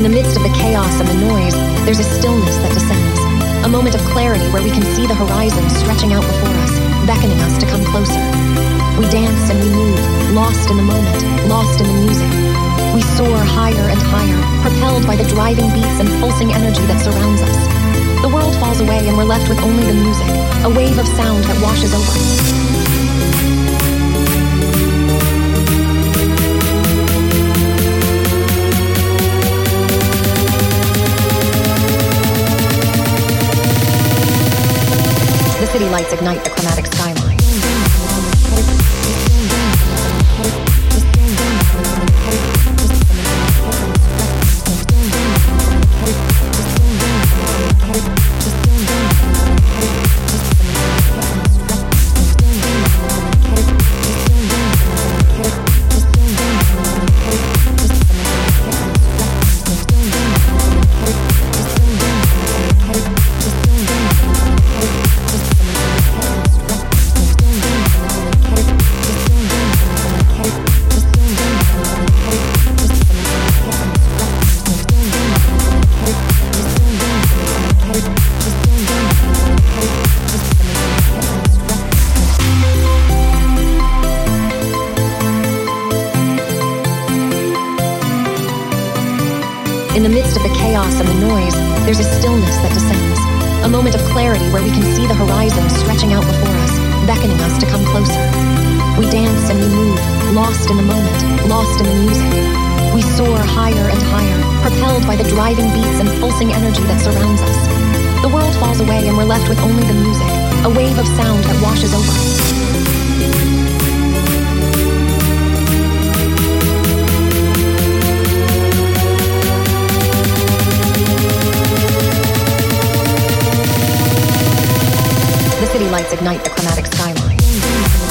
In the midst of the chaos and the noise, there's a stillness that descends. A moment of clarity where we can see the horizon stretching out before us, beckoning us to come closer. We dance and we move, lost in the moment, lost in the music. We soar higher and higher, propelled by the driving beats and pulsing energy that surrounds us. The world falls away and we're left with only the music, a wave of sound that washes over lights ignite the chromatic skyline. In the midst of the chaos and the noise, there's a stillness that descends. A moment of clarity where we can see the horizon stretching out before us, beckoning us to come closer. We dance and we move, lost in the moment, lost in the music. We soar higher and higher, propelled by the driving beats and pulsing energy that surrounds us. The world falls away and we're left with only the music, a wave of sound that washes over us. City lights ignite the chromatic skyline.